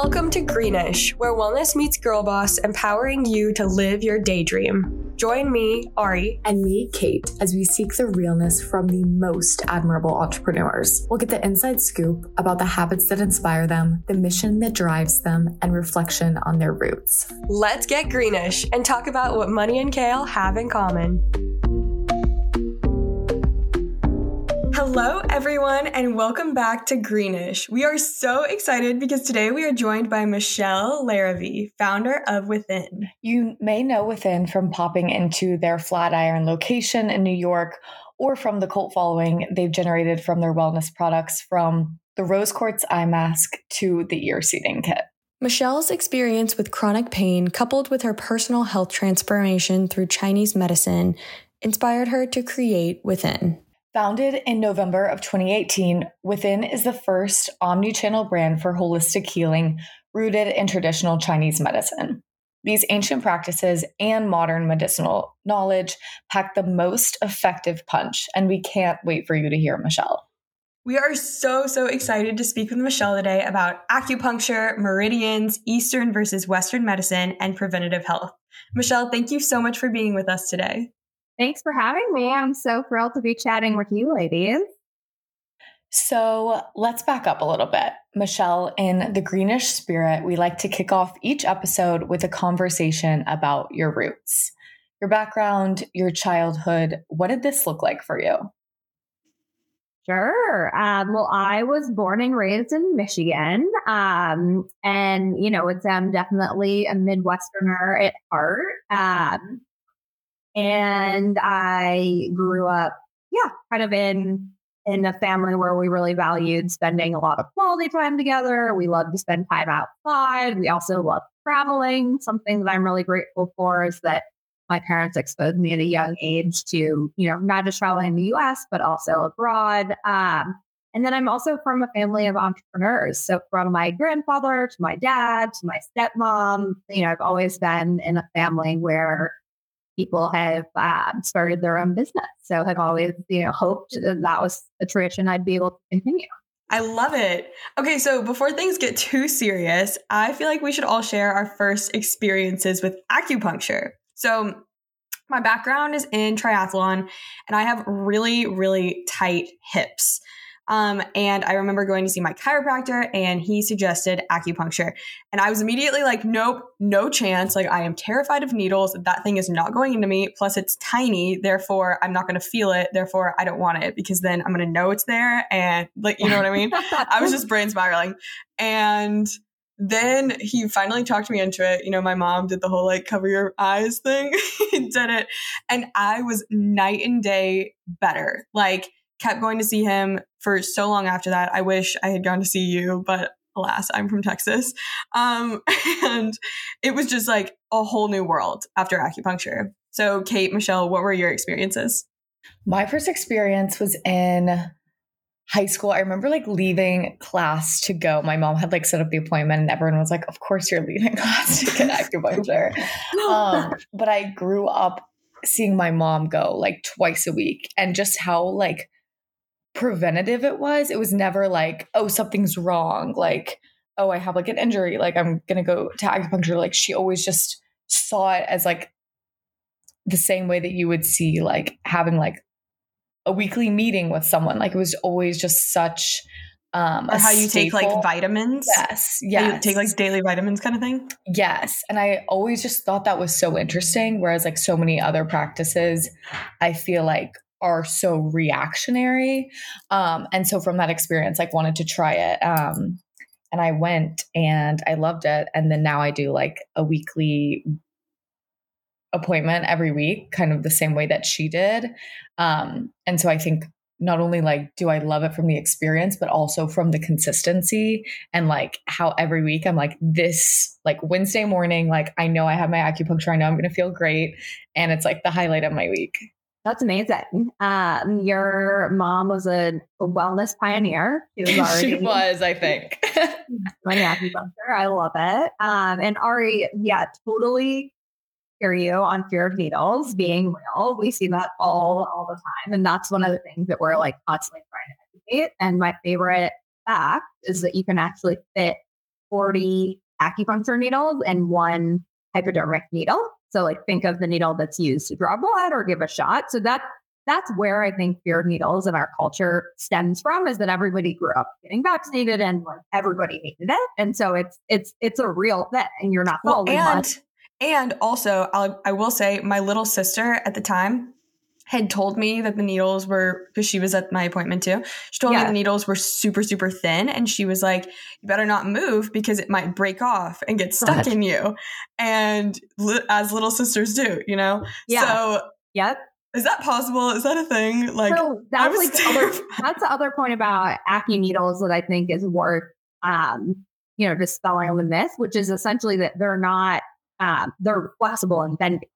Welcome to Greenish, where wellness meets girl boss, empowering you to live your daydream. Join me, Ari, and me, Kate, as we seek the realness from the most admirable entrepreneurs. We'll get the inside scoop about the habits that inspire them, the mission that drives them, and reflection on their roots. Let's get greenish and talk about what money and kale have in common. Hello, everyone, and welcome back to Greenish. We are so excited because today we are joined by Michelle Larivee, founder of Within. You may know Within from popping into their Flatiron location in New York or from the cult following they've generated from their wellness products, from the rose quartz eye mask to the ear seeding kit. Michelle's experience with chronic pain, coupled with her personal health transformation through Chinese medicine, inspired her to create Within. Founded in November of 2018, Within is the first omni channel brand for holistic healing rooted in traditional Chinese medicine. These ancient practices and modern medicinal knowledge pack the most effective punch, and we can't wait for you to hear Michelle. We are so, so excited to speak with Michelle today about acupuncture, meridians, Eastern versus Western medicine, and preventative health. Michelle, thank you so much for being with us today. Thanks for having me. I'm so thrilled to be chatting with you, ladies. So let's back up a little bit. Michelle, in the greenish spirit, we like to kick off each episode with a conversation about your roots, your background, your childhood. What did this look like for you? Sure. Um, well, I was born and raised in Michigan. Um, and, you know, it's um, definitely a Midwesterner at heart. Um, and I grew up, yeah, kind of in in a family where we really valued spending a lot of quality time together. We loved to spend time outside. We also loved traveling. Something that I'm really grateful for is that my parents exposed me at a young age to, you know, not just traveling in the US, but also abroad. Um, and then I'm also from a family of entrepreneurs. So from my grandfather to my dad to my stepmom, you know, I've always been in a family where people have um, started their own business. So have always, you know, hoped that, that was a tradition I'd be able to continue. I love it. Okay, so before things get too serious, I feel like we should all share our first experiences with acupuncture. So, my background is in triathlon, and I have really, really tight hips. Um, and I remember going to see my chiropractor and he suggested acupuncture. And I was immediately like, nope, no chance. Like, I am terrified of needles. That thing is not going into me. Plus, it's tiny. Therefore, I'm not going to feel it. Therefore, I don't want it because then I'm going to know it's there. And, like, you know what I mean? I was just brain spiraling. And then he finally talked me into it. You know, my mom did the whole like cover your eyes thing, did it. And I was night and day better. Like, kept going to see him for so long after that. I wish I had gone to see you, but alas, I'm from Texas. Um, and it was just like a whole new world after acupuncture. So, Kate, Michelle, what were your experiences? My first experience was in high school. I remember like leaving class to go. My mom had like set up the appointment, and everyone was like, Of course, you're leaving class to get acupuncture. um, but I grew up seeing my mom go like twice a week and just how like preventative it was. It was never like, oh, something's wrong. Like, oh, I have like an injury. Like, I'm going to go to acupuncture. Like, she always just saw it as like the same way that you would see like having like a weekly meeting with someone. Like, it was always just such. Um, or how you staple. take like vitamins. Yes. Yes. take like daily vitamins kind of thing. Yes. And I always just thought that was so interesting. Whereas like so many other practices, I feel like are so reactionary. Um, and so from that experience, like wanted to try it. Um, and I went and I loved it. And then now I do like a weekly appointment every week, kind of the same way that she did. Um, and so I think not only like do I love it from the experience, but also from the consistency and like how every week I'm like this like Wednesday morning, like I know I have my acupuncture, I know I'm gonna feel great. And it's like the highlight of my week. That's amazing. Um, your mom was a, a wellness pioneer. She was, already, she was I think. acupuncture. I love it. Um, and Ari, yeah, totally hear you on fear of needles being real. We see that all all the time, and that's one of the things that we're like constantly trying to educate. And my favorite fact is that you can actually fit 40 acupuncture needles and one hypodermic needle. So like think of the needle that's used to draw blood or give a shot. So that that's where I think fear of needles in our culture stems from is that everybody grew up getting vaccinated and like everybody hated it. And so it's it's it's a real thing and you're not the Well, only and one. and also I'll, I will say my little sister at the time had told me that the needles were because she was at my appointment too. She told me the needles were super super thin, and she was like, "You better not move because it might break off and get stuck God. in you." And li- as little sisters do, you know. Yeah. So Yep. is that possible? Is that a thing? Like, so that's was like the other, that's the other point about acu needles that I think is worth um, you know, dispelling the myth, which is essentially that they're not um, they're flexible and bending.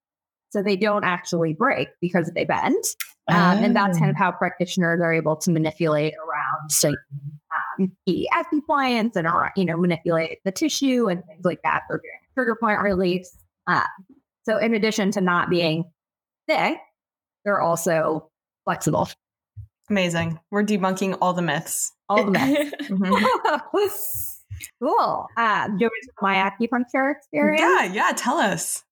So they don't actually break because they bend. Um, and that's kind of how practitioners are able to manipulate around certain um, key acupoints and around, you know, manipulate the tissue and things like that for doing trigger point release. Uh, so in addition to not being thick, they're also flexible. amazing. We're debunking all the myths. All the myths. Mhm. cool. Uh, do you want to my acupuncture experience? yeah, yeah. Tell us.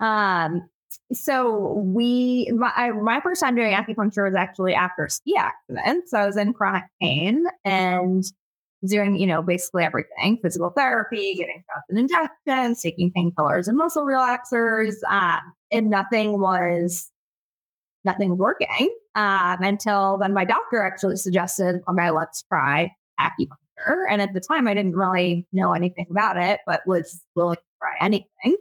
Um, so we, my, my first time doing acupuncture was actually after a ski accident. So I was in chronic pain and doing, you know, basically everything: physical therapy, getting shots and injections, taking painkillers and muscle relaxers, um, and nothing was, nothing working um, until then. My doctor actually suggested, "Okay, let's try acupuncture." And at the time, I didn't really know anything about it, but was willing to try anything.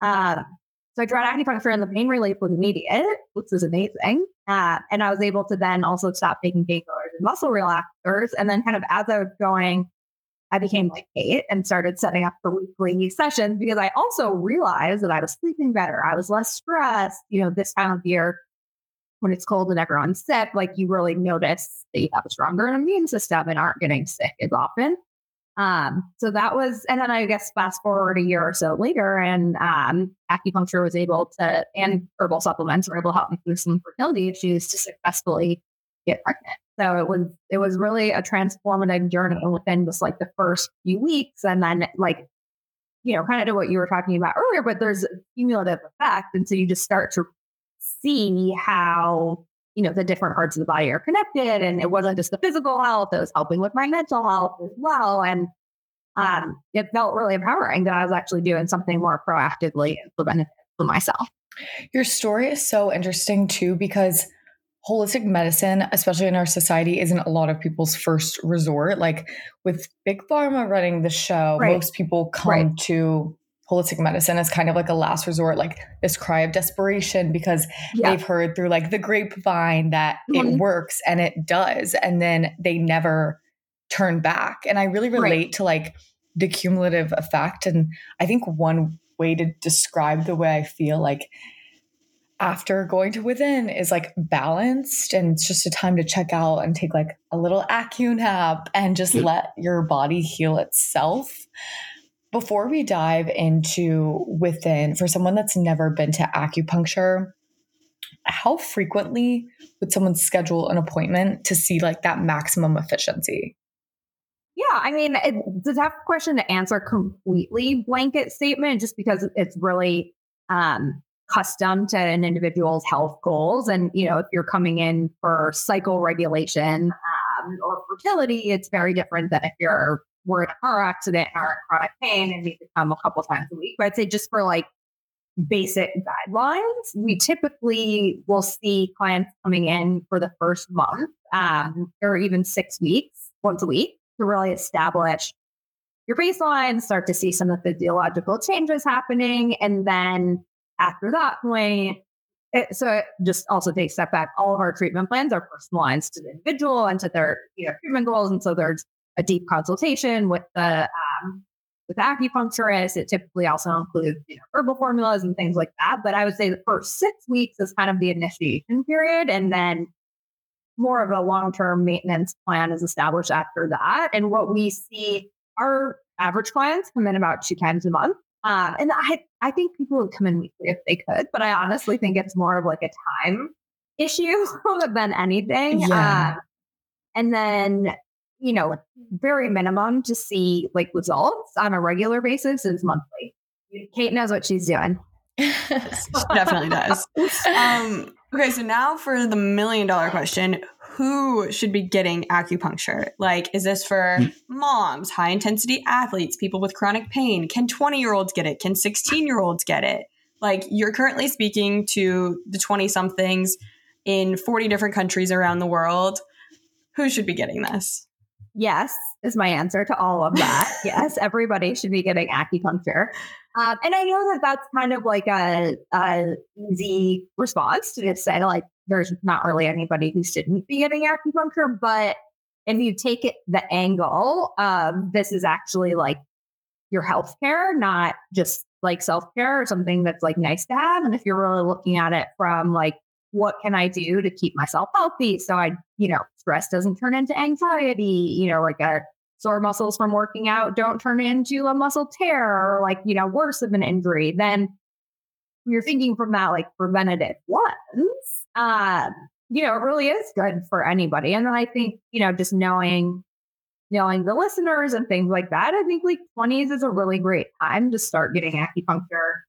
Um, so I tried acupuncture and the pain relief was immediate, which was amazing. Uh, and I was able to then also stop taking painkillers and muscle relaxers. And then kind of as I was going, I became like Kate and started setting up for weekly sessions because I also realized that I was sleeping better. I was less stressed. You know, this time of year when it's cold and everyone's sick, like you really notice that you have a stronger immune system and aren't getting sick as often. Um, so that was, and then I guess fast forward a year or so later, and um, acupuncture was able to, and herbal supplements were able to help me through some fertility issues to successfully get pregnant. So it was, it was really a transformative journey within just like the first few weeks, and then like, you know, kind of to what you were talking about earlier. But there's a cumulative effect, and so you just start to see how you know the different parts of the body are connected and it wasn't just the physical health it was helping with my mental health as well and um, it felt really empowering that i was actually doing something more proactively for benefit for myself Your story is so interesting too because holistic medicine, especially in our society, isn't a lot of people's first resort. Like with Big Pharma running the show, Right. most people come Right. to holistic medicine as kind of like a last resort, like this cry of desperation because yeah they've heard through like the grapevine that Mhm. it works and it does. And then they never turn back. And I really Right. relate to like the cumulative effect. And I think one way to describe the way I feel like after going to within is like balanced and it's just a time to check out and take like a little acu nap and just let your body heal itself before we dive into within for someone that's never been to acupuncture how frequently would someone schedule an appointment to see like that maximum efficiency Yeah, I mean, it's a tough question to answer completely blanket statement just because it's really um, custom to an individual's health goals. And, you know, if you're coming in for cycle regulation um, or fertility, it's very different than if you're were in a car accident and are in chronic pain and need to come a couple times a week. But I'd say just for like basic guidelines, we typically will see clients coming in for the first month um, or even six weeks, once a week to really establish your baseline, start to see some of the physiological changes happening. And then after that point, it, so it just also take a step back. All of our treatment plans are personalized to the individual and to their you know, treatment goals. And so there's a deep consultation with the um, with the acupuncturist. It typically also includes you know, herbal formulas and things like that. But I would say the first six weeks is kind of the initiation period, and then more of a long term maintenance plan is established after that. And what we see, our average clients come in about two times a month. Um, and I, I think people would come in weekly if they could, but I honestly think it's more of like a time issue than anything. Yeah. Um, and then, you know, very minimum to see like results on a regular basis is monthly. Kate knows what she's doing. she definitely does. Um, okay, so now for the million dollar question who should be getting acupuncture? Like, is this for hmm. moms, high intensity athletes, people with chronic pain? Can 20 year olds get it? Can 16 year olds get it? Like, you're currently speaking to the 20 somethings in 40 different countries around the world. Who should be getting this? Yes, is my answer to all of that. yes, everybody should be getting acupuncture. Um, and I know that that's kind of like a, a easy response to just say, like, there's not really anybody who shouldn't be getting acupuncture. But if you take it the angle, um, this is actually like your health care, not just like self care or something that's like nice to have. And if you're really looking at it from like, what can I do to keep myself healthy? So I, you know, stress doesn't turn into anxiety, you know, like a sore muscles from working out don't turn into a muscle tear or like, you know, worse of an injury, then you're thinking from that like preventative ones, um, you know, it really is good for anybody. And then I think, you know, just knowing knowing the listeners and things like that, I think like 20s is a really great time to start getting acupuncture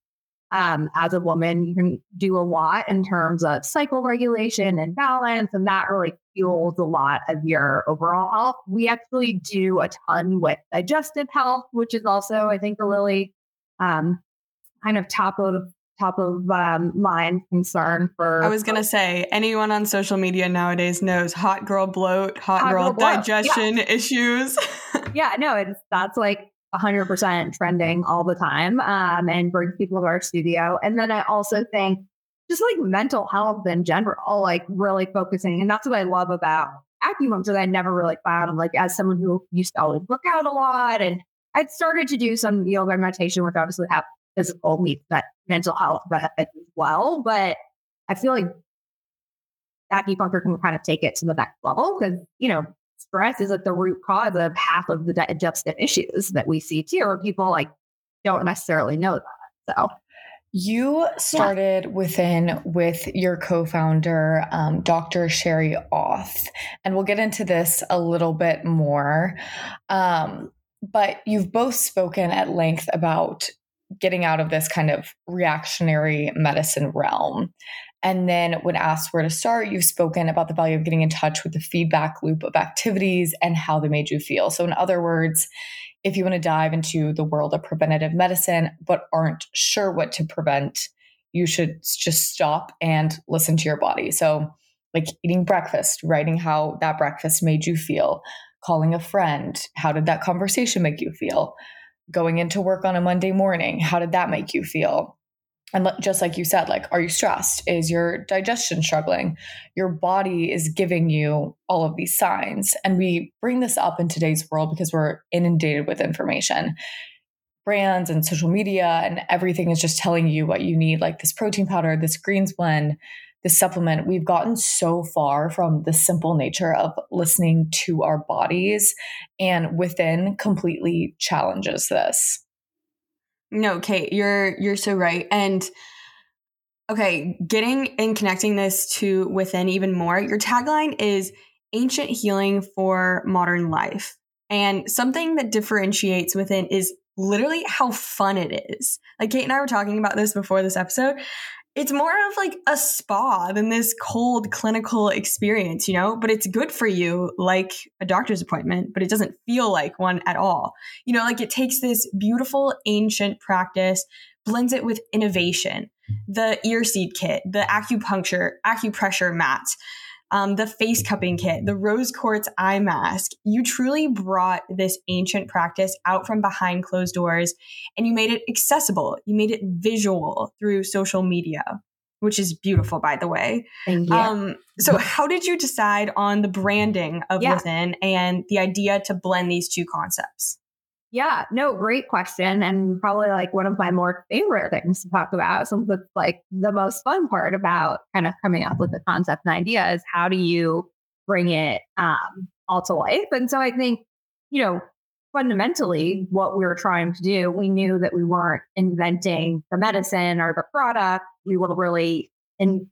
um, as a woman, you can do a lot in terms of cycle regulation and balance, and that really fuels a lot of your overall health. We actually do a ton with digestive health, which is also, I think, a really um, kind of top of top of um, mind concern for. I was gonna say anyone on social media nowadays knows hot girl bloat, hot, hot girl, girl digestion yeah. issues. yeah, no, it's that's like 100% trending all the time um, and brings people to our studio. And then I also think just like mental health in general, like really focusing. And that's what I love about acupuncture that I never really found. Like as someone who used to always book out a lot and I'd started to do some yoga meditation, which obviously have physical meet that mental health benefits as well. But I feel like acupuncture can kind of take it to the next level because, you know, stress is at the root cause of half of the digestive issues that we see too, or people like don't necessarily know that. So you started yeah. within with your co-founder, um, Dr. Shari Auth, and we'll get into this a little bit more. Um, but you've both spoken at length about getting out of this kind of reactionary medicine realm and then, when asked where to start, you've spoken about the value of getting in touch with the feedback loop of activities and how they made you feel. So, in other words, if you want to dive into the world of preventative medicine, but aren't sure what to prevent, you should just stop and listen to your body. So, like eating breakfast, writing how that breakfast made you feel, calling a friend, how did that conversation make you feel? Going into work on a Monday morning, how did that make you feel? And just like you said like are you stressed? Is your digestion struggling? Your body is giving you all of these signs. And we bring this up in today's world because we're inundated with information. Brands and social media and everything is just telling you what you need like this protein powder this greens blend this supplement. We've gotten so far from the simple nature of listening to our bodies and within completely challenges this no, Kate, you're you're so right. And okay, getting and connecting this to within even more, your tagline is ancient healing for modern life. And something that differentiates within is literally how fun it is. Like Kate and I were talking about this before this episode it's more of like a spa than this cold clinical experience, you know, but it's good for you like a doctor's appointment, but it doesn't feel like one at all. You know, like it takes this beautiful ancient practice, blends it with innovation, the ear seed kit, the acupuncture, acupressure mats, um, the face cupping kit, the rose quartz eye mask. You truly brought this ancient practice out from behind closed doors and you made it accessible. You made it visual through social media, which is beautiful, by the way. Thank you. Um, so, how did you decide on the branding of yeah. Within and the idea to blend these two concepts? Yeah, no, great question. And probably like one of my more favorite things to talk about. Something that's like the most fun part about kind of coming up with the concept and idea is how do you bring it um, all to life? And so I think, you know, fundamentally what we were trying to do, we knew that we weren't inventing the medicine or the product. We were really in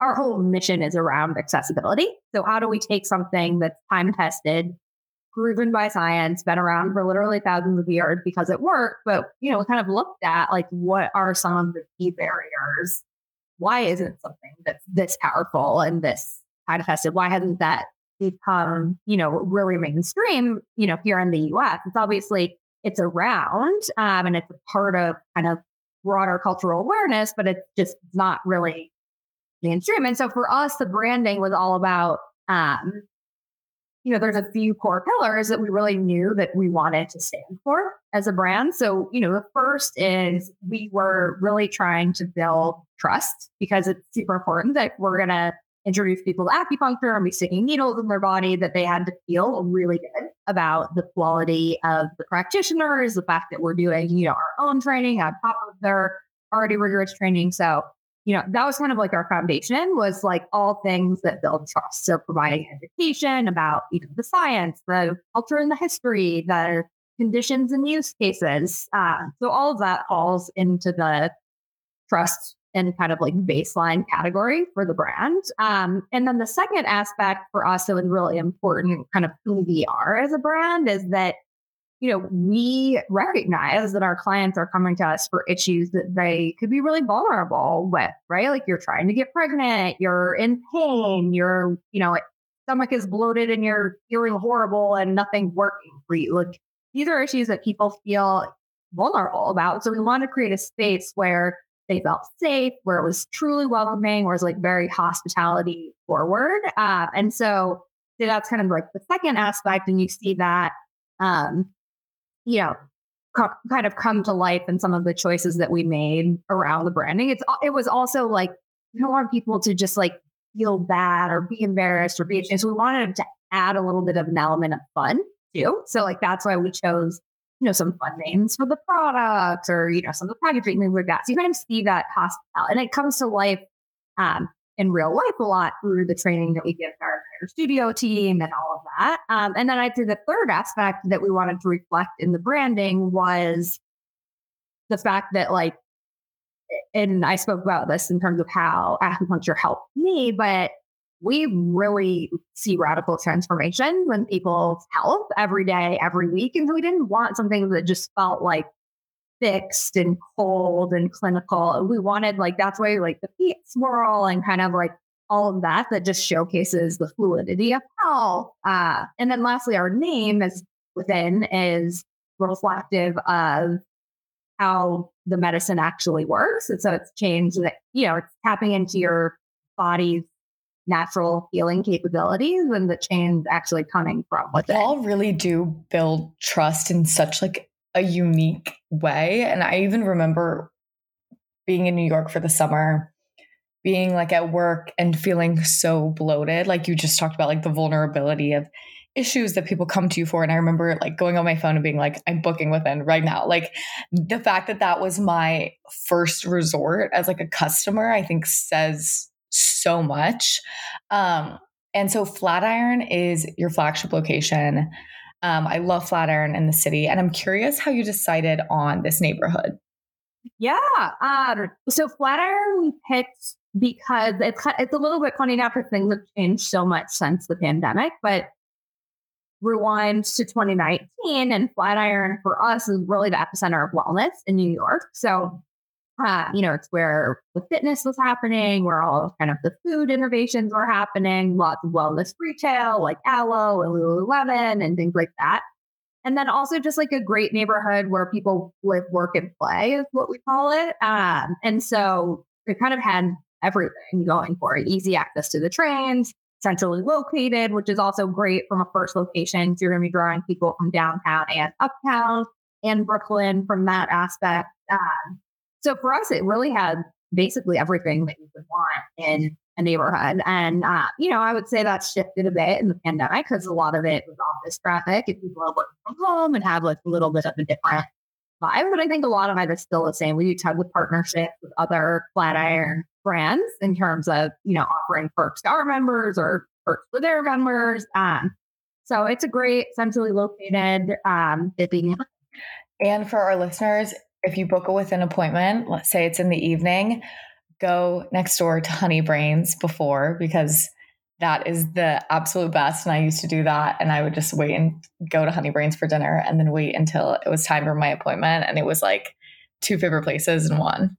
our whole mission is around accessibility. So how do we take something that's time tested proven by science, been around for literally thousands of years because it worked. But, you know, we kind of looked at like what are some of the key barriers? Why isn't something that's this powerful and this of tested? Why hasn't that become, you know, really mainstream, you know, here in the US? It's obviously it's around um, and it's a part of kind of broader cultural awareness, but it's just not really mainstream. And so for us, the branding was all about um, you know, there's a few core pillars that we really knew that we wanted to stand for as a brand. So, you know, the first is we were really trying to build trust because it's super important that we're going to introduce people to acupuncture and be sticking needles in their body, that they had to feel really good about the quality of the practitioners, the fact that we're doing, you know, our own training on top of their already rigorous training. So you know, that was kind of like our foundation was like all things that build trust. So providing education about you know, the science, the culture and the history, the conditions and use cases. Uh, so all of that falls into the trust and kind of like baseline category for the brand. Um, and then the second aspect for us that was really important, kind of who we are as a brand, is that you know, we recognize that our clients are coming to us for issues that they could be really vulnerable with, right? Like you're trying to get pregnant, you're in pain, your, you know, stomach is bloated and you're feeling horrible and nothing's working for you. Like these are issues that people feel vulnerable about. So we want to create a space where they felt safe, where it was truly welcoming, where it's like very hospitality forward. Uh, and so, so that's kind of like the second aspect. And you see that um, you know, co- kind of come to life in some of the choices that we made around the branding. It's it was also like we don't want people to just like feel bad or be embarrassed or be ashamed. So we wanted to add a little bit of an element of fun too. So like that's why we chose you know some fun names for the products or you know some of the packaging things like that. So you kind of see that hospitality, and it comes to life um, in real life a lot through the training that we give our entire studio team and all of that. Um, and then I'd say the third aspect that we wanted to reflect in the branding was the fact that, like, and I spoke about this in terms of how acupuncture helped me, but we really see radical transformation in people's health every day, every week. And so we didn't want something that just felt like fixed and cold and clinical. We wanted like that's why like the feet swirl and kind of like all of that that just showcases the fluidity of health. Uh, and then lastly, our name is within is reflective of how the medicine actually works. And so it's changed that, you know, it's tapping into your body's natural healing capabilities and the change actually coming from within. Y'all really do build trust in such like a unique way. And I even remember being in New York for the summer, being like at work and feeling so bloated. Like you just talked about, like the vulnerability of issues that people come to you for. And I remember like going on my phone and being like, I'm booking within right now. Like the fact that that was my first resort as like a customer, I think says so much. Um, and so Flatiron is your flagship location. Um, I love Flatiron in the city, and I'm curious how you decided on this neighborhood. Yeah. Um, so Flatiron we picked because it's it's a little bit funny now because things have changed so much since the pandemic, but rewind to 2019 and Flatiron for us is really the epicenter of wellness in New York. So uh, you know, it's where the fitness was happening, where all kind of the food innovations were happening, lots of wellness retail like Alo and Lululemon and things like that. And then also just like a great neighborhood where people live, work, and play is what we call it. Um, and so it kind of had everything going for it. Easy access to the trains, centrally located, which is also great from a first location. So you're going to be drawing people from downtown and uptown and Brooklyn from that aspect. Um, so for us, it really had basically everything that you would want in a neighborhood. And, uh, you know, I would say that shifted a bit in the pandemic because a lot of it was office traffic and people working from home and have like a little bit of a different vibe. But I think a lot of it is still the same. We do tug with partnerships with other Flatiron brands in terms of, you know, offering perks to our members or perks for their members. Um, so it's a great centrally located um, And for our listeners, if you book it with an appointment, let's say it's in the evening, go next door to Honeybrains before because that is the absolute best. And I used to do that. And I would just wait and go to Honeybrains for dinner and then wait until it was time for my appointment. And it was like two favorite places in one.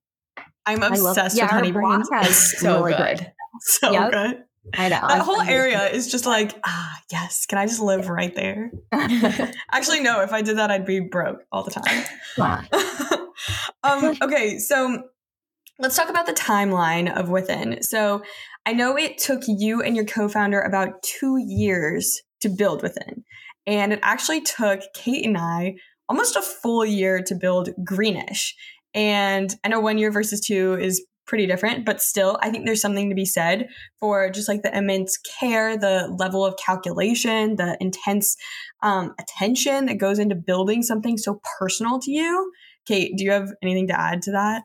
I'm obsessed yeah, with Honeybrains. Has So really good. good. So Yep. good. I know. That whole area is just like, ah, yes. Can I just live right there? Actually, no. If I did that, I'd be broke all the time. um, okay, so let's talk about the timeline of Within. So I know it took you and your co founder about two years to build Within. And it actually took Kate and I almost a full year to build Greenish. And I know one year versus two is pretty different, but still, I think there's something to be said for just like the immense care, the level of calculation, the intense um, attention that goes into building something so personal to you. Kate, do you have anything to add to that?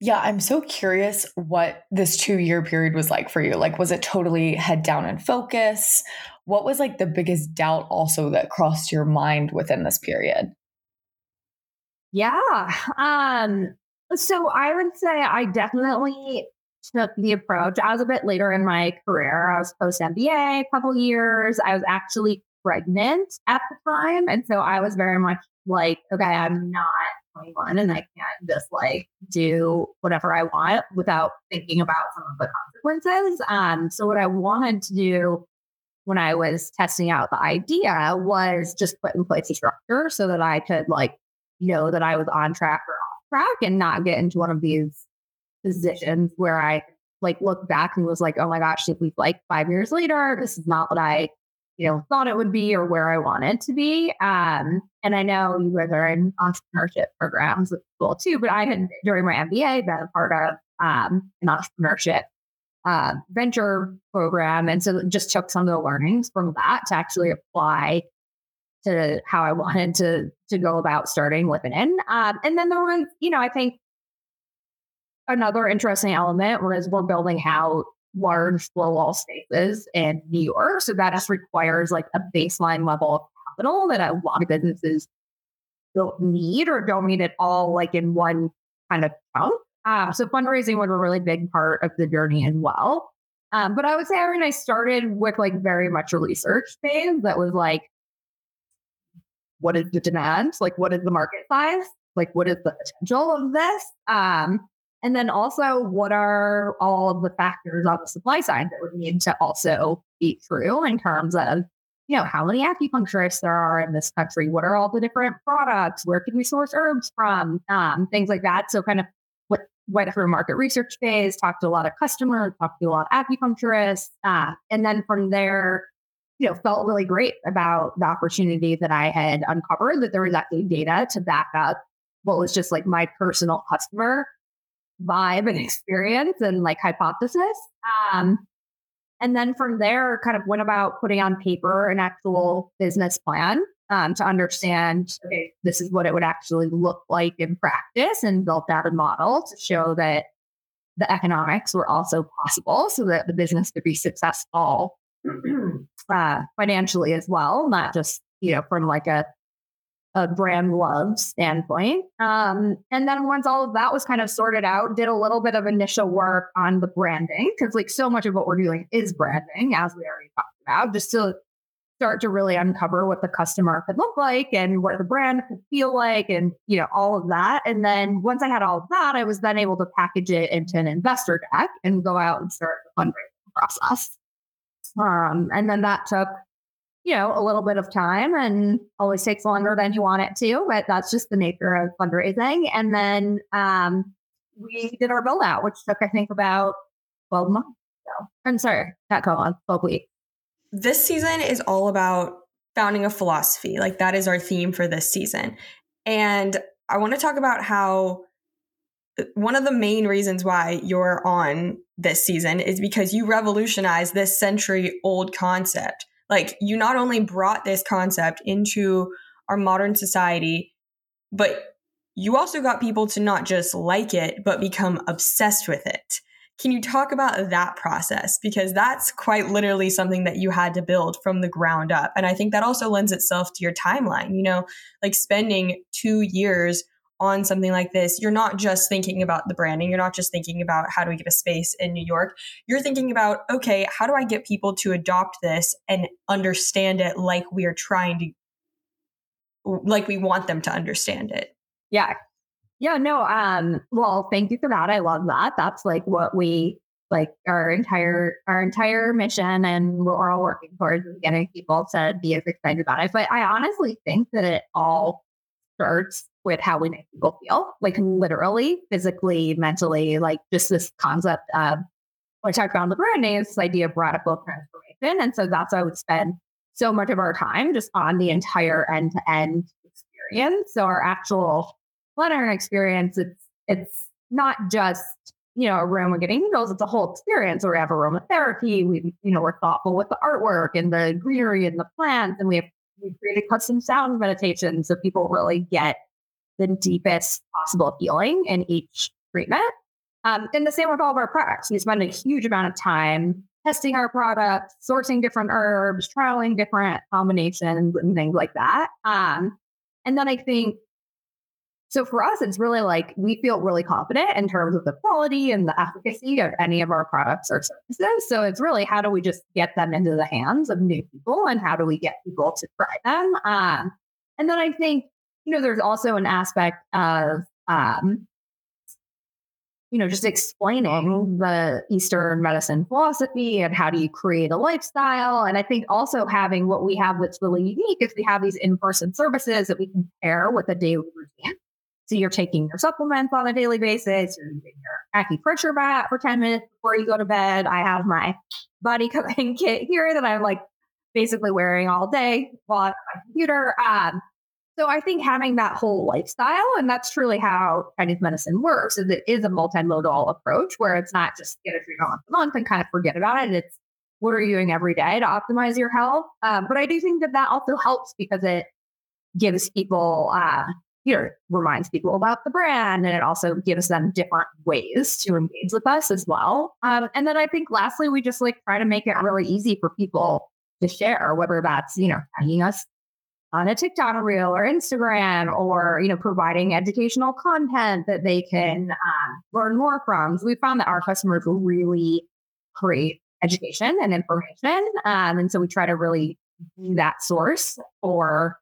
Yeah, I'm so curious what this two year period was like for you. Like, was it totally head down and focus? What was like the biggest doubt also that crossed your mind within this period? Yeah. Um, so I would say I definitely took the approach. I was a bit later in my career. I was post MBA a couple years. I was actually pregnant at the time. And so I was very much like, okay, I'm not 21 and I can't just like do whatever I want without thinking about some of the consequences. Um, so what I wanted to do when I was testing out the idea was just put in place a structure so that I could like know that I was on track or and not get into one of these positions where I like look back and was like, oh my gosh, if we like five years later, this is not what I, you know, thought it would be or where I wanted to be. Um, and I know you guys are in entrepreneurship programs at school too, but I had during my MBA been a part of um, an entrepreneurship uh, venture program. And so just took some of the learnings from that to actually apply to how I wanted to to go about starting with an N. Um, and then there was, you know, I think another interesting element was we're building out large flow wall spaces in New York. So that just requires like a baseline level of capital that a lot of businesses don't need or don't need at all like in one kind of chunk. Um, so fundraising was a really big part of the journey as well. Um, but I would say I mean I started with like very much a research phase that was like, what is the demand? Like, what is the market size? Like, what is the potential of this? Um, and then also, what are all of the factors on the supply side that would need to also be true in terms of, you know, how many acupuncturists there are in this country? What are all the different products? Where can we source herbs from? Um, things like that. So, kind of what went through market research phase, talked to a lot of customers, talked to a lot of acupuncturists, uh, and then from there, you know, felt really great about the opportunity that I had uncovered. That there was actually data to back up what was just like my personal customer vibe and experience and like hypothesis. Um, and then from there, kind of went about putting on paper an actual business plan um, to understand, okay, this is what it would actually look like in practice and built out a model to show that the economics were also possible so that the business could be successful uh, financially as well, not just, you know, from like a a brand love standpoint. Um, and then once all of that was kind of sorted out, did a little bit of initial work on the branding because like so much of what we're doing is branding, as we already talked about, just to start to really uncover what the customer could look like and what the brand could feel like and you know all of that and then once i had all of that i was then able to package it into an investor deck and go out and start the fundraising process um, and then that took you know, a little bit of time and always takes longer than you want it to, but that's just the nature of fundraising. And then um, we did our build out, which took, I think, about 12 months. So, I'm sorry, not 12 months, 12 weeks. This season is all about founding a philosophy. Like that is our theme for this season. And I want to talk about how one of the main reasons why you're on this season is because you revolutionized this century old concept like you not only brought this concept into our modern society, but you also got people to not just like it, but become obsessed with it. Can you talk about that process? Because that's quite literally something that you had to build from the ground up. And I think that also lends itself to your timeline, you know, like spending two years on something like this, you're not just thinking about the branding. You're not just thinking about how do we get a space in New York. You're thinking about, okay, how do I get people to adopt this and understand it like we are trying to, like we want them to understand it? Yeah. Yeah, no, um, well, thank you for that. I love that. That's like what we like our entire our entire mission and we're all working towards getting people to be as excited about it. But I honestly think that it all starts with how we make people feel, like literally, physically, mentally, like just this concept of when I found the brand name is this idea of radical transformation. And so that's why I would spend so much of our time just on the entire end to end experience. So our actual planner experience, it's it's not just you know, a room we're getting needles, it's a whole experience. We have aromatherapy. We, you know, we're thoughtful with the artwork and the greenery and the plants. And we have we created custom sound meditations so people really get the deepest possible feeling in each treatment. Um, and the same with all of our products. We spend a huge amount of time testing our products, sourcing different herbs, trialing different combinations and things like that. Um, and then I think so for us, it's really like we feel really confident in terms of the quality and the efficacy of any of our products or services. So it's really how do we just get them into the hands of new people and how do we get people to try them? Um, and then I think, you know, there's also an aspect of, um, you know, just explaining the Eastern medicine philosophy and how do you create a lifestyle. And I think also having what we have that's really unique is we have these in person services that we can pair with a daily routine. So you're taking your supplements on a daily basis. You're using your acupressure mat for 10 minutes before you go to bed. I have my body cupping kit here that I'm like basically wearing all day while I'm on my computer. Um, so I think having that whole lifestyle, and that's truly how Chinese medicine works, is it is a multimodal approach where it's not just get a treatment once a month and kind of forget about it. It's what are you doing every day to optimize your health? Um, but I do think that that also helps because it gives people uh, you know, reminds people about the brand and it also gives them different ways to engage with us as well. Um, and then I think lastly, we just like try to make it really easy for people to share, whether that's, you know, tagging us on a TikTok reel or Instagram or, you know, providing educational content that they can um, learn more from. So we found that our customers really create education and information. Um, and so we try to really be that source for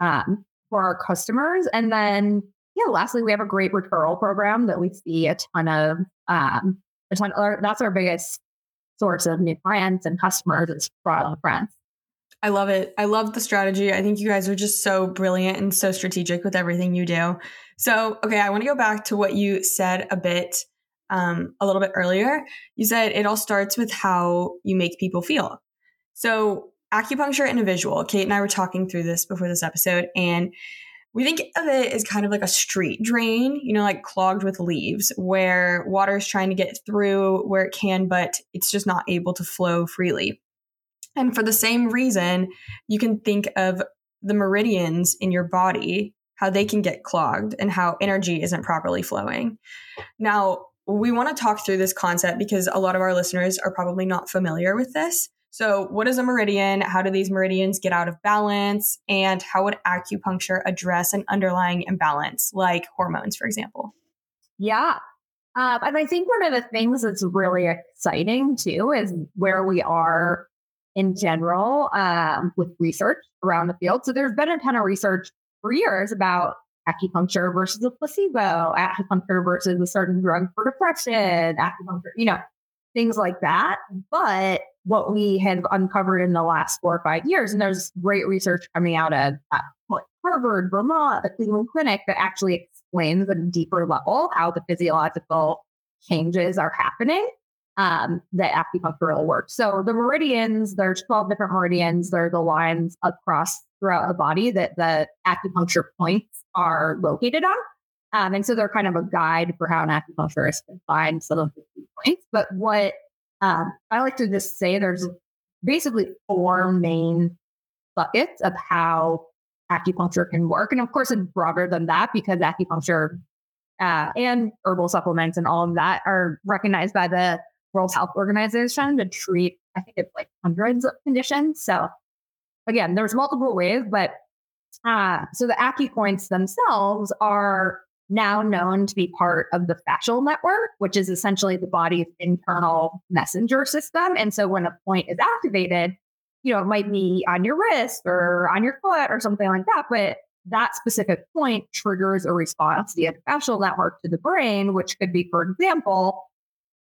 um, for our customers. And then, yeah, lastly, we have a great referral program that we see a ton of, um, a ton, of, that's our biggest source of new clients and customers is from friends. I love it. I love the strategy. I think you guys are just so brilliant and so strategic with everything you do. So, okay, I want to go back to what you said a bit, um, a little bit earlier. You said it all starts with how you make people feel. So, acupuncture and a visual. Kate and I were talking through this before this episode, and we think of it as kind of like a street drain, you know, like clogged with leaves, where water is trying to get through where it can, but it's just not able to flow freely. And for the same reason, you can think of the meridians in your body, how they can get clogged and how energy isn't properly flowing. Now, we want to talk through this concept because a lot of our listeners are probably not familiar with this. So, what is a meridian? How do these meridians get out of balance? And how would acupuncture address an underlying imbalance, like hormones, for example? Yeah. Um, and I think one of the things that's really exciting too is where we are in general um, with research around the field. So, there's been a ton of research for years about acupuncture versus a placebo, acupuncture versus a certain drug for depression, acupuncture, you know, things like that. But what we have uncovered in the last four or five years, and there's great research coming out of uh, Harvard, Vermont, the Cleveland Clinic that actually explains at a deeper level how the physiological changes are happening um, that acupuncture will work. So the meridians, there's 12 different meridians. They're the lines across throughout the body that the acupuncture points are located on. Um, and so they're kind of a guide for how an acupuncturist can find some of the points. But what um, I like to just say there's basically four main buckets of how acupuncture can work. And of course, it's broader than that because acupuncture uh, and herbal supplements and all of that are recognized by the World Health Organization to treat, I think it's like hundreds of conditions. So again, there's multiple ways, but uh, so the acupoints themselves are now known to be part of the fascial network, which is essentially the body's internal messenger system. And so when a point is activated, you know, it might be on your wrist or on your foot or something like that, but that specific point triggers a response via the fascial network to the brain, which could be, for example,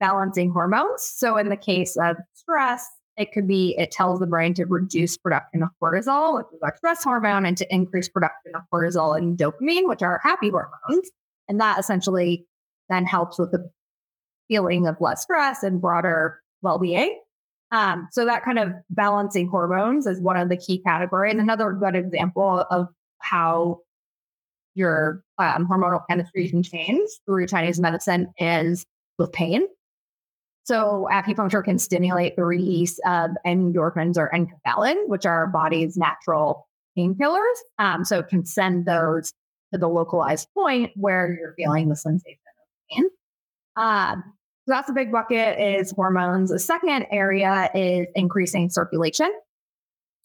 balancing hormones. So in the case of stress, it could be it tells the brain to reduce production of cortisol, which is our stress hormone, and to increase production of cortisol and dopamine, which are happy hormones. And that essentially then helps with the feeling of less stress and broader well being. Um, so that kind of balancing hormones is one of the key categories. And another good example of how your um, hormonal chemistry can change through Chinese medicine is with pain. So acupuncture can stimulate the release of endorphins or enkephalin, which are our body's natural painkillers. Um, so it can send those to the localized point where you're feeling the sensation of pain. Um, so that's a big bucket is hormones. The second area is increasing circulation,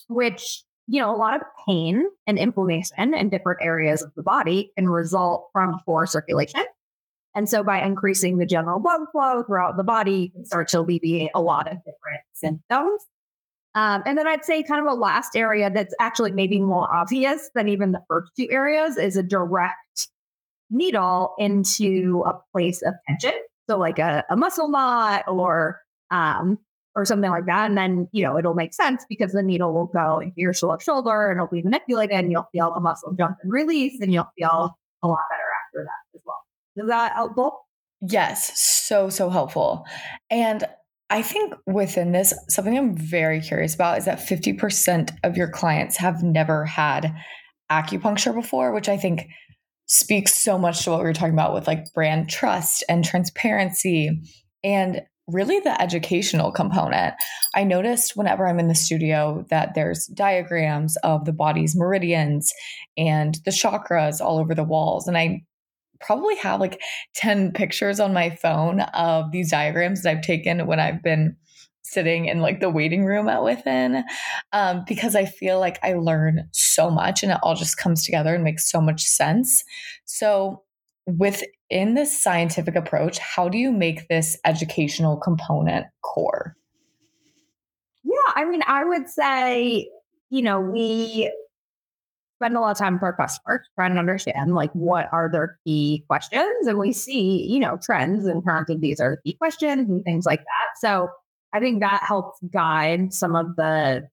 which, you know, a lot of pain and inflammation in different areas of the body can result from poor circulation. And so by increasing the general blood flow throughout the body, you can start to alleviate a lot of different symptoms. Um, and then I'd say kind of a last area that's actually maybe more obvious than even the first two areas is a direct needle into a place of tension. So like a, a muscle knot or um, or something like that. And then, you know, it'll make sense because the needle will go into your shoulder and it'll be manipulated and you'll feel the muscle jump and release and you'll feel a lot better after that as well. Is that helpful? Yes, so, so helpful. And I think within this, something I'm very curious about is that 50% of your clients have never had acupuncture before, which I think speaks so much to what we were talking about with like brand trust and transparency and really the educational component. I noticed whenever I'm in the studio that there's diagrams of the body's meridians and the chakras all over the walls. And I probably have like 10 pictures on my phone of these diagrams that I've taken when I've been sitting in like the waiting room at within um, because I feel like I learn so much and it all just comes together and makes so much sense. So, within this scientific approach, how do you make this educational component core? Yeah, I mean, I would say, you know, we spend a lot of time with our customers trying to understand like what are their key questions and we see you know trends in terms of these are the key questions and things like that. So i think that helps guide some of the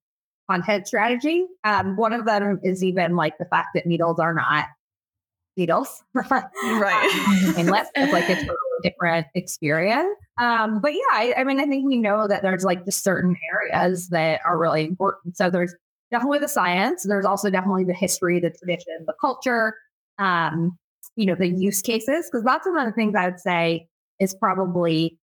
content strategy. Um, one of them is even like the fact that needles are not needles. Right. And let's it's like a totally different experience. Um, but yeah I, I mean i think we know that there's like just certain areas that are really important. So there's definitely the science. There's also definitely the history, the tradition, the culture, um, you know, the use cases. Because that's one of the things I would say is probably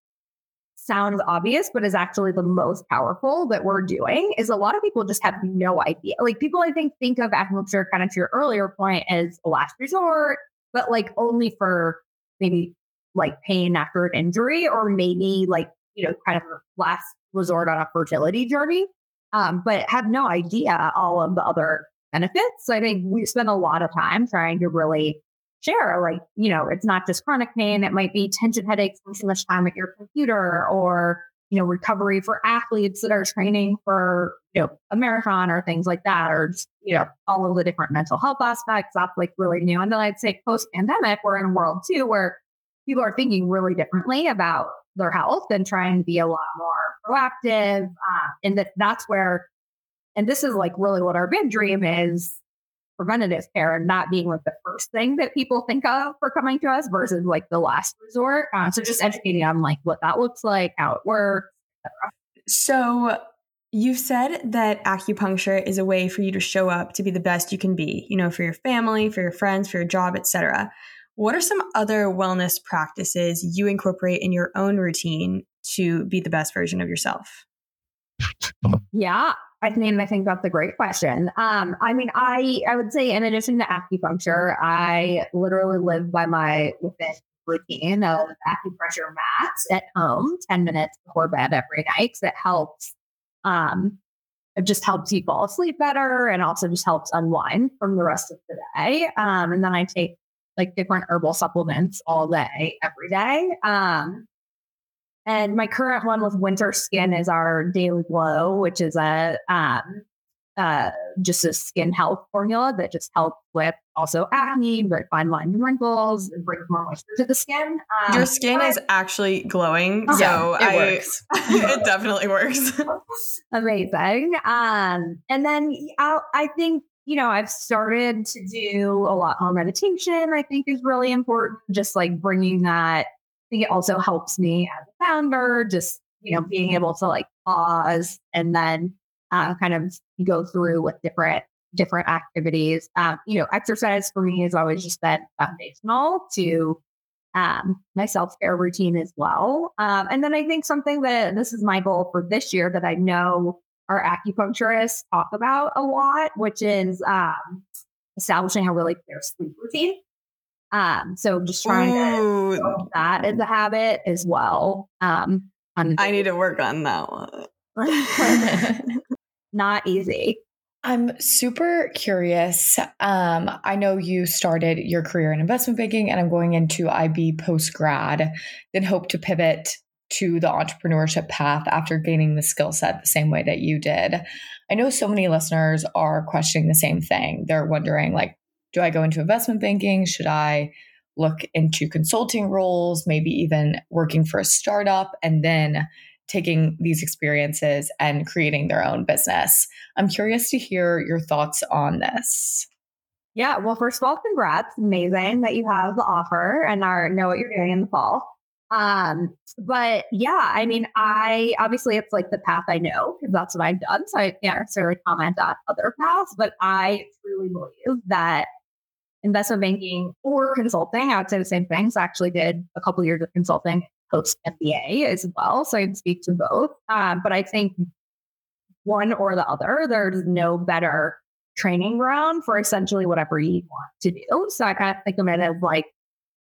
sounds obvious, but is actually the most powerful that we're doing is a lot of people just have no idea. Like people, I think, think of acupuncture kind of to your earlier point as a last resort, but like only for maybe like pain after an injury or maybe like, you know, kind of last resort on a fertility journey um, but have no idea all of the other benefits. So I think we spend a lot of time trying to really share, like, you know, it's not just chronic pain, it might be tension headaches from too much time at your computer or, you know, recovery for athletes that are training for, you know, a marathon or things like that, or just, you know, all of the different mental health aspects. That's like really new. And then I'd say post pandemic, we're in a world too where people are thinking really differently about their health and trying to be a lot more proactive. Uh, and that that's where, and this is like really what our big dream is preventative care and not being like the first thing that people think of for coming to us versus like the last resort. Uh, so just educating on like what that looks like, how it works. So You've said that acupuncture is a way for you to show up to be the best you can be, you know, for your family, for your friends, for your job, etc. What are some other wellness practices you incorporate in your own routine to be the best version of yourself? Yeah, I mean, I think that's a great question. Um, I mean, I I would say in addition to acupuncture, I literally live by my within routine of acupressure mats at home, 10 minutes before bed every night. That helps um it just helps you fall asleep better and also just helps unwind from the rest of the day. Um, and then I take like different herbal supplements all day, every day. Um, and my current one with Winter Skin is our Daily Glow, which is a um, uh, just a skin health formula that just helps with also acne, but fine lines and wrinkles, and brings more moisture to the skin. Um, Your skin but, is actually glowing, oh, so yeah, it I, works. it definitely works. Amazing. Um, and then I, I think you know I've started to do a lot more meditation. I think is really important. Just like bringing that. I think it also helps me as a founder. Just you know being able to like pause and then uh, kind of go through with different different activities. Um, you know, exercise for me has always just been foundational to um, my self care routine as well. Um, and then I think something that this is my goal for this year that I know our acupuncturists talk about a lot, which is um, establishing a really clear sleep routine. Um, so just trying Ooh. to that as a habit as well. Um, I need to work on that one. not easy. I'm super curious. Um, I know you started your career in investment banking, and I'm going into IB post grad, then hope to pivot to the entrepreneurship path after gaining the skill set the same way that you did. I know so many listeners are questioning the same thing. They're wondering, like, do I go into investment banking? Should I look into consulting roles, maybe even working for a startup, and then taking these experiences and creating their own business. I'm curious to hear your thoughts on this. Yeah, well, first of all, congrats. Amazing that you have the offer and are know what you're doing in the fall. Um, but yeah, I mean, I obviously it's like the path I know because that's what I've done. So I can't necessarily comment on other paths, but I truly believe that investment banking or consulting, I would say the same things. I actually did a couple years of consulting post MBA as well. So I can speak to both. Um, but I think one or the other, there's no better training ground for essentially whatever you want to do. So I kind of think of it as like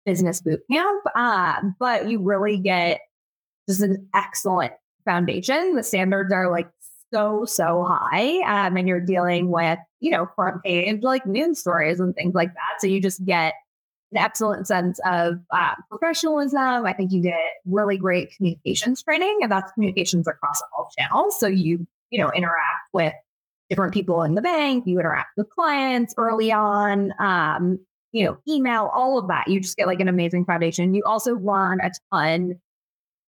business boot camp. Um, but you really get just an excellent foundation. The standards are like so, so high. Um, and you're dealing with, you know, front page like news stories and things like that. So you just get an excellent sense of uh, professionalism. I think you get really great communications training, and that's communications across all channels. So you, you know, interact with different people in the bank, you interact with clients early on, um, you know, email, all of that. You just get like an amazing foundation. You also learn a ton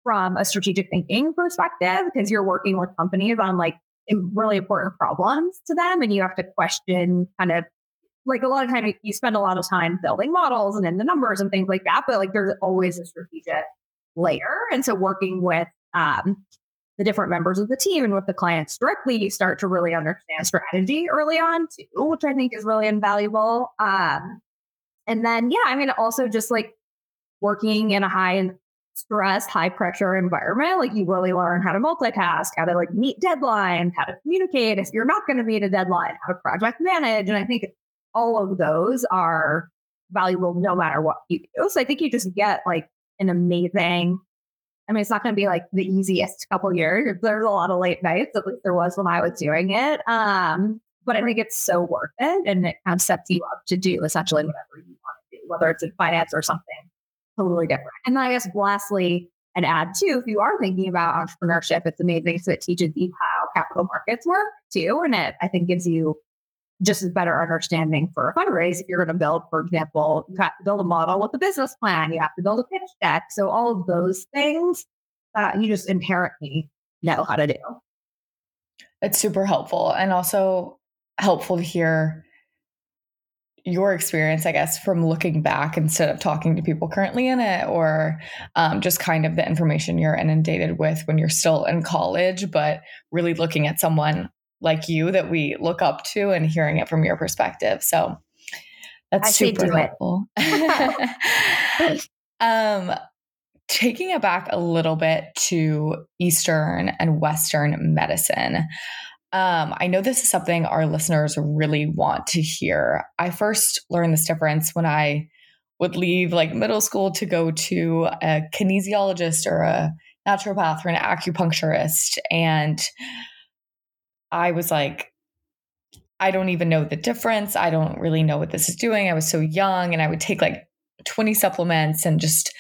from a strategic thinking perspective because you're working with companies on like really important problems to them and you have to question kind of like a lot of time you spend a lot of time building models and in the numbers and things like that, but like there's always a strategic layer. And so working with um, the different members of the team and with the clients directly, you start to really understand strategy early on too, which I think is really invaluable. Um, and then, yeah, I mean, also just like working in a high stress, high pressure environment, like you really learn how to multitask, how to like meet deadlines, how to communicate if you're not going to meet a deadline, how to project manage. And I think all of those are valuable no matter what you do. So I think you just get like an amazing. I mean, it's not going to be like the easiest couple years. There's a lot of late nights, at least there was when I was doing it. Um, but I think it's so worth it, and it kind of sets you up to do essentially whatever you want to do, whether it's in finance or something totally different. And I guess lastly, and add too, if you are thinking about entrepreneurship, it's amazing So it teaches you how capital markets work too, and it I think gives you just a better understanding for a fundraise. If you're going to build, for example, you have to build a model with a business plan, you have to build a pitch deck. So all of those things uh, you just inherently know how to do. It's super helpful and also helpful to hear your experience, I guess, from looking back instead of talking to people currently in it, or um, just kind of the information you're inundated with when you're still in college, but really looking at someone like you that we look up to and hearing it from your perspective. So that's I super helpful. um, taking it back a little bit to Eastern and Western medicine. Um, I know this is something our listeners really want to hear. I first learned this difference when I would leave like middle school to go to a kinesiologist or a naturopath or an acupuncturist. And I was like, I don't even know the difference. I don't really know what this is doing. I was so young and I would take like 20 supplements and just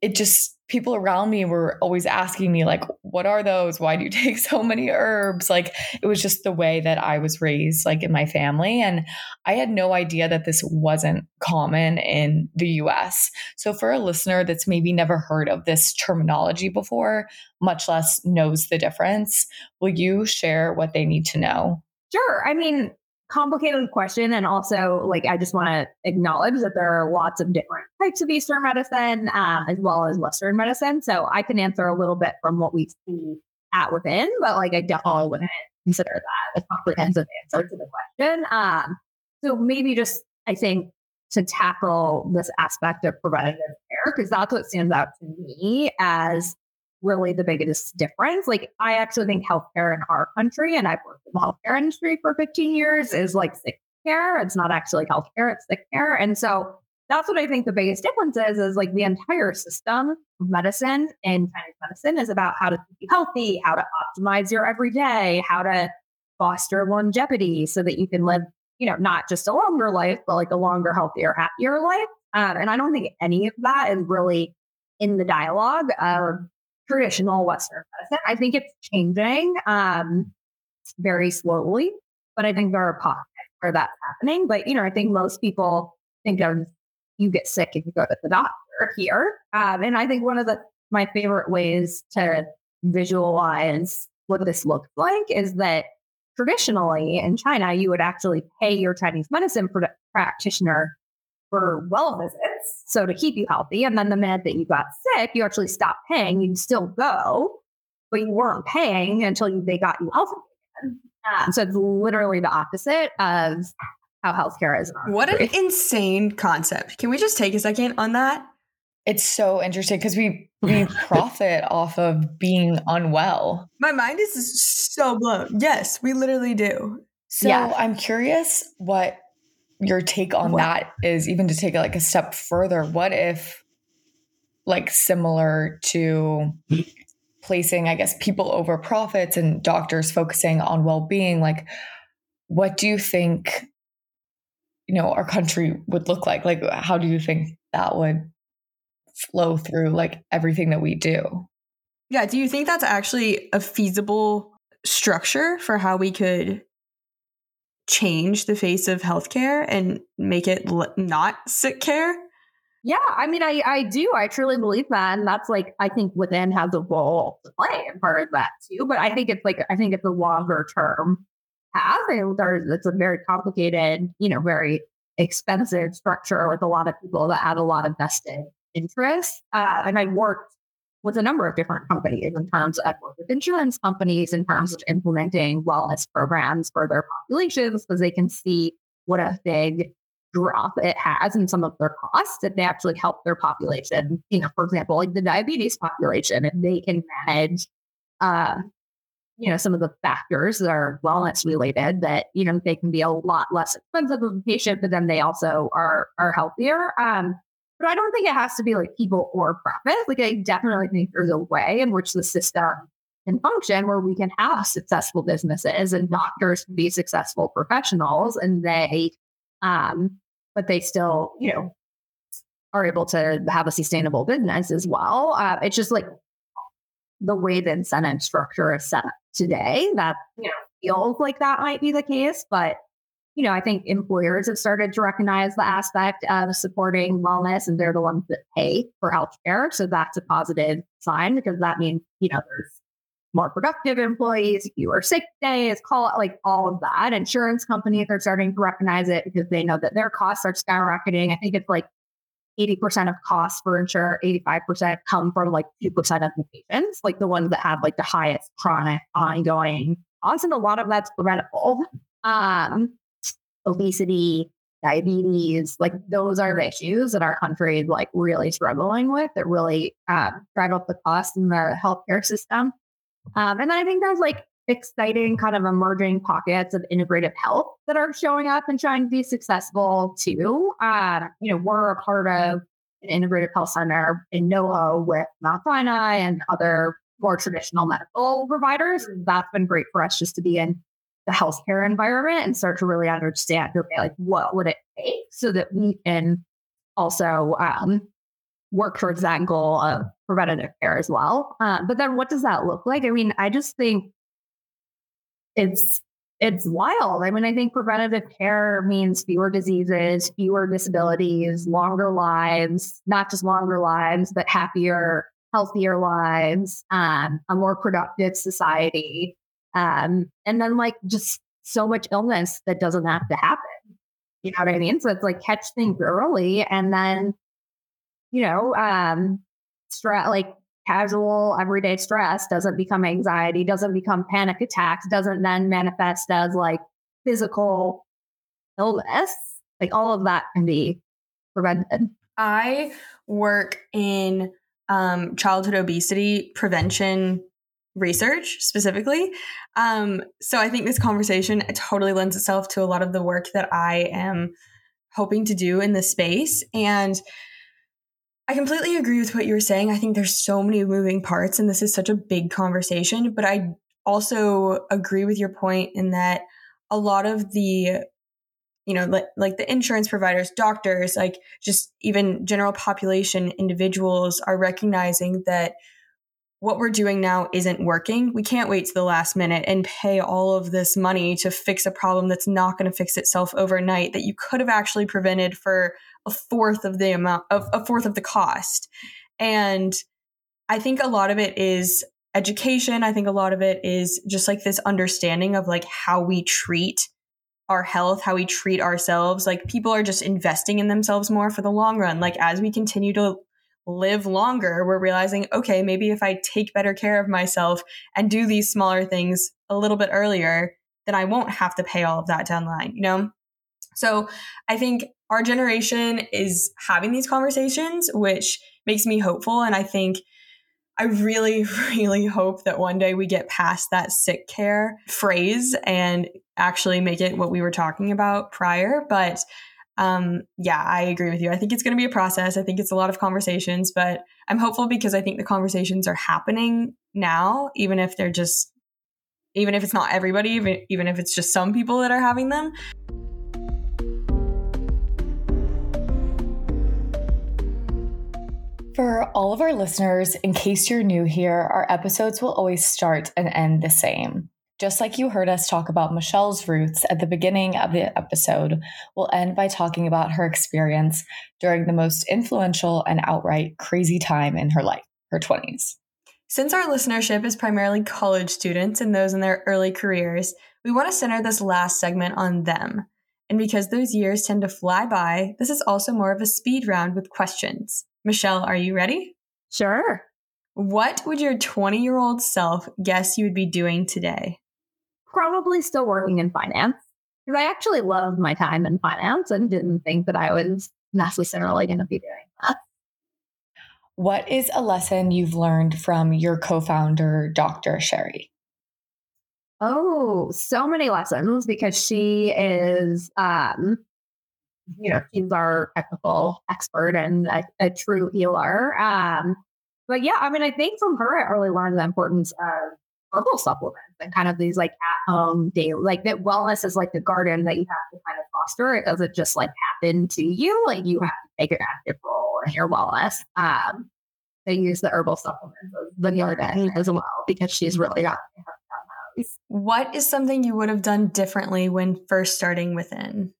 it just people around me were always asking me like what are those? Why do you take so many herbs? Like it was just the way that i was raised like in my family and i had no idea that this wasn't common in the us so for a listener that's maybe never heard of this terminology before much less knows the difference will you share what they need to know? Sure. I mean, complicated question. And also, like, I just want to acknowledge that there are lots of different types of Eastern medicine um, as well as Western medicine. So I can answer a little bit from what we see at within, but like, I definitely wouldn't consider that a comprehensive answer to the question. Um, so maybe just, I think, to tackle this aspect of preventative care, because that's what stands out to me as really the biggest difference. Like, I actually think healthcare in our country, and I've worked in the healthcare industry for 15 years, is like sick care. It's not actually healthcare, it's sick care. And so that's what I think the biggest difference is, is like the entire system of medicine and Chinese medicine is about how to be healthy, how to optimize your everyday, how to foster longevity so that you can live, you know, not just a longer life, but like a longer, healthier, happier life. Um, and I don't think any of that is really in the dialogue of traditional Western medicine. I think it's changing um, very slowly, but I think there are pockets where that's happening. But, you know, I think most people think of you get sick if you go to the doctor here. Um, and I think one of the my favorite ways to visualize what this looks like is that traditionally in China, you would actually pay your Chinese medicine pr- practitioner for well visits. So to keep you healthy. And then the minute that you got sick, you actually stopped paying. You'd still go, but you weren't paying until you, they got you healthy again. Um, so it's literally the opposite of how healthcare is. What an insane concept. Can we just take a second on that? It's so interesting because we we profit off of being unwell. My mind is so blown. Yes, we literally do. So yeah. I'm curious what your take on what? that is even to take it like a step further what if like similar to placing i guess people over profits and doctors focusing on well-being like what do you think you know our country would look like like how do you think that would flow through like everything that we do yeah do you think that's actually a feasible structure for how we could change the face of healthcare and make it l- not sick care? Yeah, I mean, I I do. I truly believe that, and that's like I think within has a role to play in part of that too. But I think it's like I think it's a longer term path. And there's it's a very complicated, you know, very expensive structure with a lot of people that have a lot of vested interest. Uh, and I worked with a number of different companies in terms of with insurance companies in terms of implementing wellness programs for their populations because they can see what a big drop it has in some of their costs if they actually help their population. You know, for example, like the diabetes population, if they can manage uh, you know, some of the factors that are wellness related that, you know, they can be a lot less expensive of a patient, but then they also are are healthier. Um, but I don't think it has to be like people or profit. Like I definitely think there's a way in which the system can function where we can have successful businesses and doctors can be successful professionals and they um but they still, you know, are able to have a sustainable business as well. Uh, it's just like the way the incentive structure is set up today that you know feels like that might be the case, but you know, I think employers have started to recognize the aspect of supporting wellness and they're the ones that pay for healthcare. So that's a positive sign because that means, you know, there's more productive employees, fewer sick days, call it like all of that. Insurance companies are starting to recognize it because they know that their costs are skyrocketing. I think it's like 80% of costs for insurance, 85% come from like 2% of the patients, like the ones that have like the highest chronic ongoing costs. And a lot of that's preventable. Um, obesity, diabetes, like those are the issues that our country is like really struggling with that really um, drive up the cost in the healthcare system. Um, and then I think there's like exciting kind of emerging pockets of integrative health that are showing up and trying to be successful too. Uh, you know, we're a part of an integrative health center in NoHo with Mount Sinai and other more traditional medical providers. That's been great for us just to be in the healthcare environment and start to really understand okay, like what would it take so that we can also um, work towards that goal of preventative care as well. Uh, but then what does that look like? I mean, I just think it's it's wild. I mean, I think preventative care means fewer diseases, fewer disabilities, longer lives, not just longer lives, but happier, healthier lives, um, a more productive society. Um, and then like just so much illness that doesn't have to happen. You know what I mean? So it's like catch things early and then, you know, um, stress like casual everyday stress doesn't become anxiety, doesn't become panic attacks, doesn't then manifest as like physical illness. Like all of that can be prevented. I work in um, childhood obesity prevention research specifically. Um, so I think this conversation totally lends itself to a lot of the work that I am hoping to do in this space. And I completely agree with what you were saying. I think there's so many moving parts, and this is such a big conversation. But I also agree with your point in that a lot of the you know like, like the insurance providers doctors like just even general population individuals are recognizing that what we're doing now isn't working. We can't wait to the last minute and pay all of this money to fix a problem that's not going to fix itself overnight that you could have actually prevented for a fourth of the amount of a fourth of the cost. And I think a lot of it is education. I think a lot of it is just like this understanding of like how we treat our health, how we treat ourselves. Like people are just investing in themselves more for the long run. Like as we continue to live longer, we're realizing, okay, maybe if I take better care of myself and do these smaller things a little bit earlier, then I won't have to pay all of that down the line, you know? So I think our generation is having these conversations, which makes me hopeful. And I think I really, really hope that one day we get past that sick care phrase and actually make it what we were talking about prior. But um, yeah, I agree with you. I think it's going to be a process. I think it's a lot of conversations, but I'm hopeful because I think the conversations are happening now, even if they're just, even if it's not everybody, even, even if it's just some people that are having them. For all of our listeners, in case you're new here, our episodes will always start and end the same. Just like you heard us talk about Michelle's roots at the beginning of the episode, we'll end by talking about her experience during the most influential and outright crazy time in her life, her 20s. Since our listenership is primarily college students and those in their early careers, we want to center this last segment on them. And because those years tend to fly by, this is also more of a speed round with questions. Michelle, are you ready? Sure. What would your 20 year old self guess you would be doing today? Probably still working in finance because I actually loved my time in finance and didn't think that I was necessarily going to be doing that. What is a lesson you've learned from your co founder, Dr. Shari? Oh, so many lessons because she is, um, you know, she's our technical expert and a, a true healer. Um, but yeah, I mean, I think from her, I really learned the importance of herbal supplements and kind of these like at home daily, like that wellness is like the garden that you have to kind of foster. It doesn't just like happen to you. Like you have to take an active role in your wellness. Um, they use the herbal supplements, the garden as well, because she's really got what is something you would have done differently when first starting within?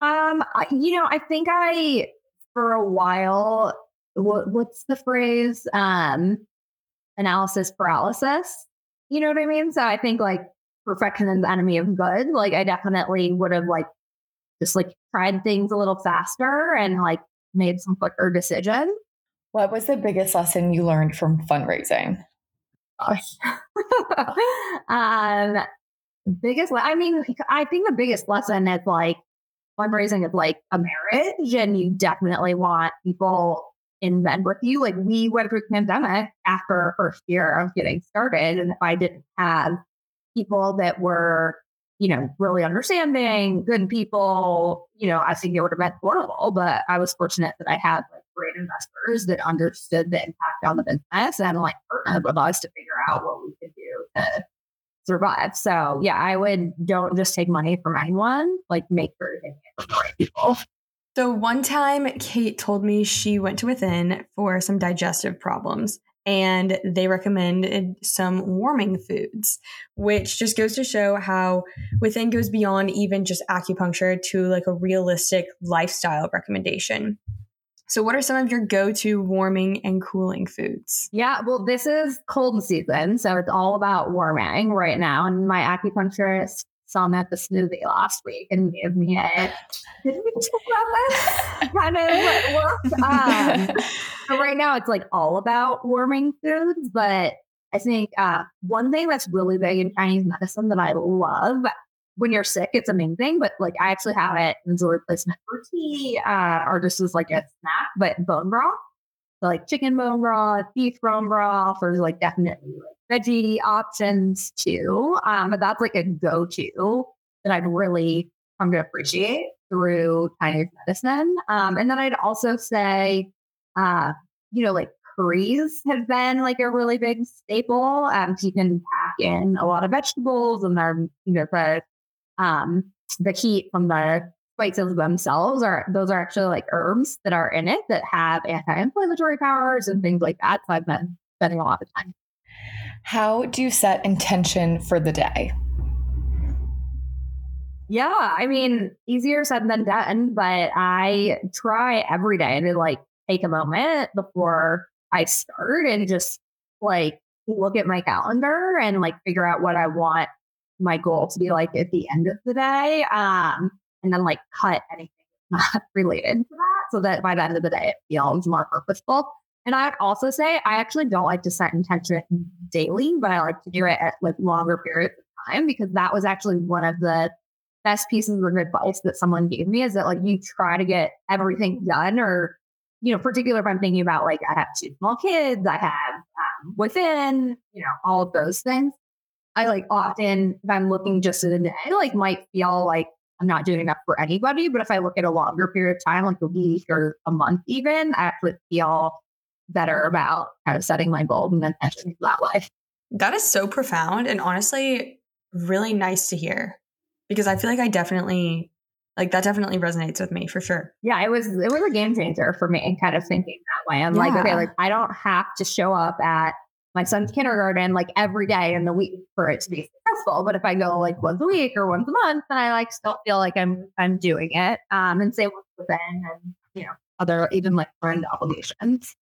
Um, you know, I think I for a while. What, what's the phrase? Um, analysis paralysis. You know what I mean? So I think like perfection is the enemy of good. Like I definitely would have like just like tried things a little faster and like made some quicker decisions. What was the biggest lesson you learned from fundraising? Gosh. um, biggest, I mean, I think the biggest lesson is like fundraising is like a marriage, and you definitely want people in bed with you. Like we went through pandemic after our first year of getting started. And if I didn't have people that were, you know, really understanding, good people, you know, I think it would have been horrible. But I was fortunate that I had like great investors that understood the impact on the business and like partnered with us to figure out what we could do to survive. So yeah, I would don't just take money from anyone, like make sure you take it from the right people. So one time, Kate told me she went to Within for some digestive problems and they recommended some warming foods, which just goes to show how Within goes beyond even just acupuncture to like a realistic lifestyle recommendation. So, what are some of your go to warming and cooling foods? Yeah, well, this is cold season. So, it's all about warming right now. And my acupuncturist saw me at the smoothie last week and gave me a didn't we talk about this kind of look. Um, so right now it's like all about warming foods, but I think uh, one thing that's really big in Chinese medicine that I love when you're sick, it's amazing, but like I actually have it as a replacement for tea, uh, or just as like a snack, but bone broth. Like chicken bone broth, beef bone broth, or like definitely like veggie options too. Um, but that's like a go-to that I've really come to appreciate through Chinese medicine. Um, and then I'd also say, uh, you know, like curries have been like a really big staple. Um, you can pack in a lot of vegetables and they're, you know, the, um, the heat from the spices themselves are those are actually like herbs that are in it that have anti-inflammatory powers and things like that. So I've been spending a lot of time. How do you set intention for the day? Yeah, I mean, easier said than done, but I try every day to like take a moment before I start and just like look at my calendar and like figure out what I want my goal to be like at the end of the day. Um, and then like cut anything not related to that so that by the end of the day it feels more purposeful. And I'd also say I actually don't like to set intention daily, but I like to do it at like longer periods of time because that was actually one of the best pieces of advice that someone gave me is that like you try to get everything done or you know, particularly if I'm thinking about like I have two small kids, I have um, within, you know, all of those things. I like often, if I'm looking just at a day, like might feel like I'm not doing enough for anybody. But if I look at a longer period of time, like a week or a month, even, I actually feel better about kind of setting my goals and intentions that way. That is so profound and honestly really nice to hear because I feel like I definitely like that definitely resonates with me for sure. Yeah, it was it was a game changer for me kind of thinking that way. I'm yeah. like, okay, like I don't have to show up at my son's kindergarten like every day in the week for it to be successful. But if I go like once a week or once a month, then I like still feel like I'm I'm doing it. Um and same with within and you know, other even like friend obligations.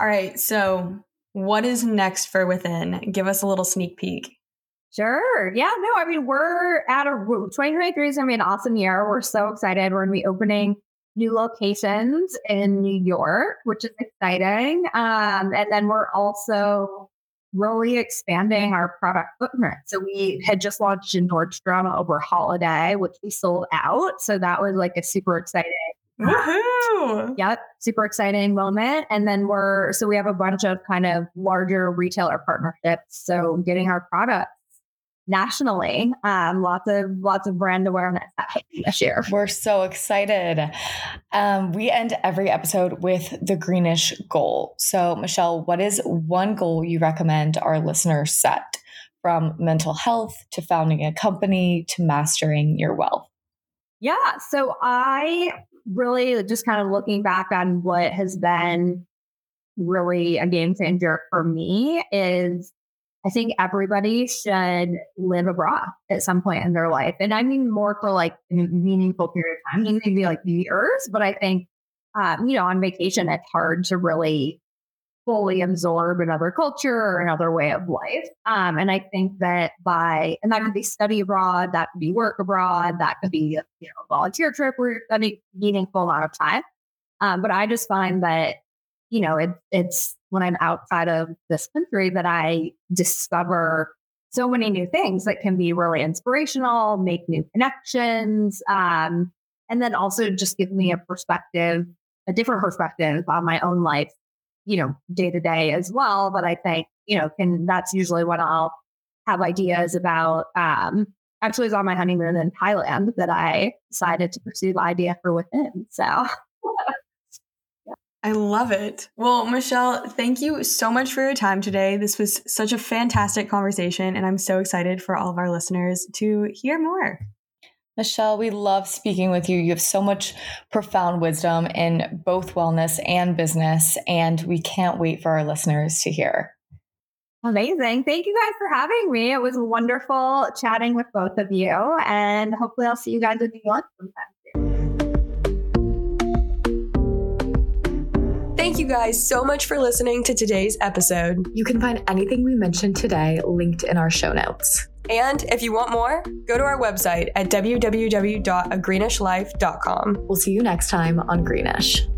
All right. So what is next for within? Give us a little sneak peek. Sure. Yeah. No, I mean, we're at a 2023 is going to be an awesome year. We're so excited. We're going to be opening new locations in New York, which is exciting. Um, and then we're also really expanding our product footprint. So we had just launched in Nordstrom over holiday, which we sold out. So that was like a super exciting Woohoo! Yep, super exciting moment. And then we're so we have a bunch of kind of larger retailer partnerships. So getting our products nationally. Um, lots of lots of brand awareness this year. We're so excited. Um, we end every episode with the greenish goal. So, Michelle, what is one goal you recommend our listeners set from mental health to founding a company to mastering your wealth? Yeah. So I really just kind of looking back on what has been really a game changer for me is I think everybody should live abroad at some point in their life. And I mean more for like a meaningful period of time, maybe like years, but I think, um, you know, on vacation, it's hard to really fully absorb another culture or another way of life. Um, and I think that by, and that could be study abroad, that could be work abroad, that could be, you know, a volunteer trip where you're spending a meaningful amount of time. Um, but I just find that, you know, it, it's when I'm outside of this country that I discover so many new things that can be really inspirational, make new connections, um, and then also just give me a perspective, a different perspective on my own life, you know, day to day as well. But I think, you know, can that's usually what I'll have ideas about. Um, actually, was on my honeymoon in Thailand that I decided to pursue the idea for within. So I love it. Well, Michelle, thank you so much for your time today. This was such a fantastic conversation, and I'm so excited for all of our listeners to hear more. Michelle, we love speaking with you. You have so much profound wisdom in both wellness and business, and we can't wait for our listeners to hear. Amazing. Thank you guys for having me. It was wonderful chatting with both of you, and hopefully, I'll see you guys in New York sometime. Thank you guys so much for listening to today's episode. You can find anything we mentioned today linked in our show notes. And if you want more, go to our website at www.agreenishlife.com. We'll see you next time on Greenish.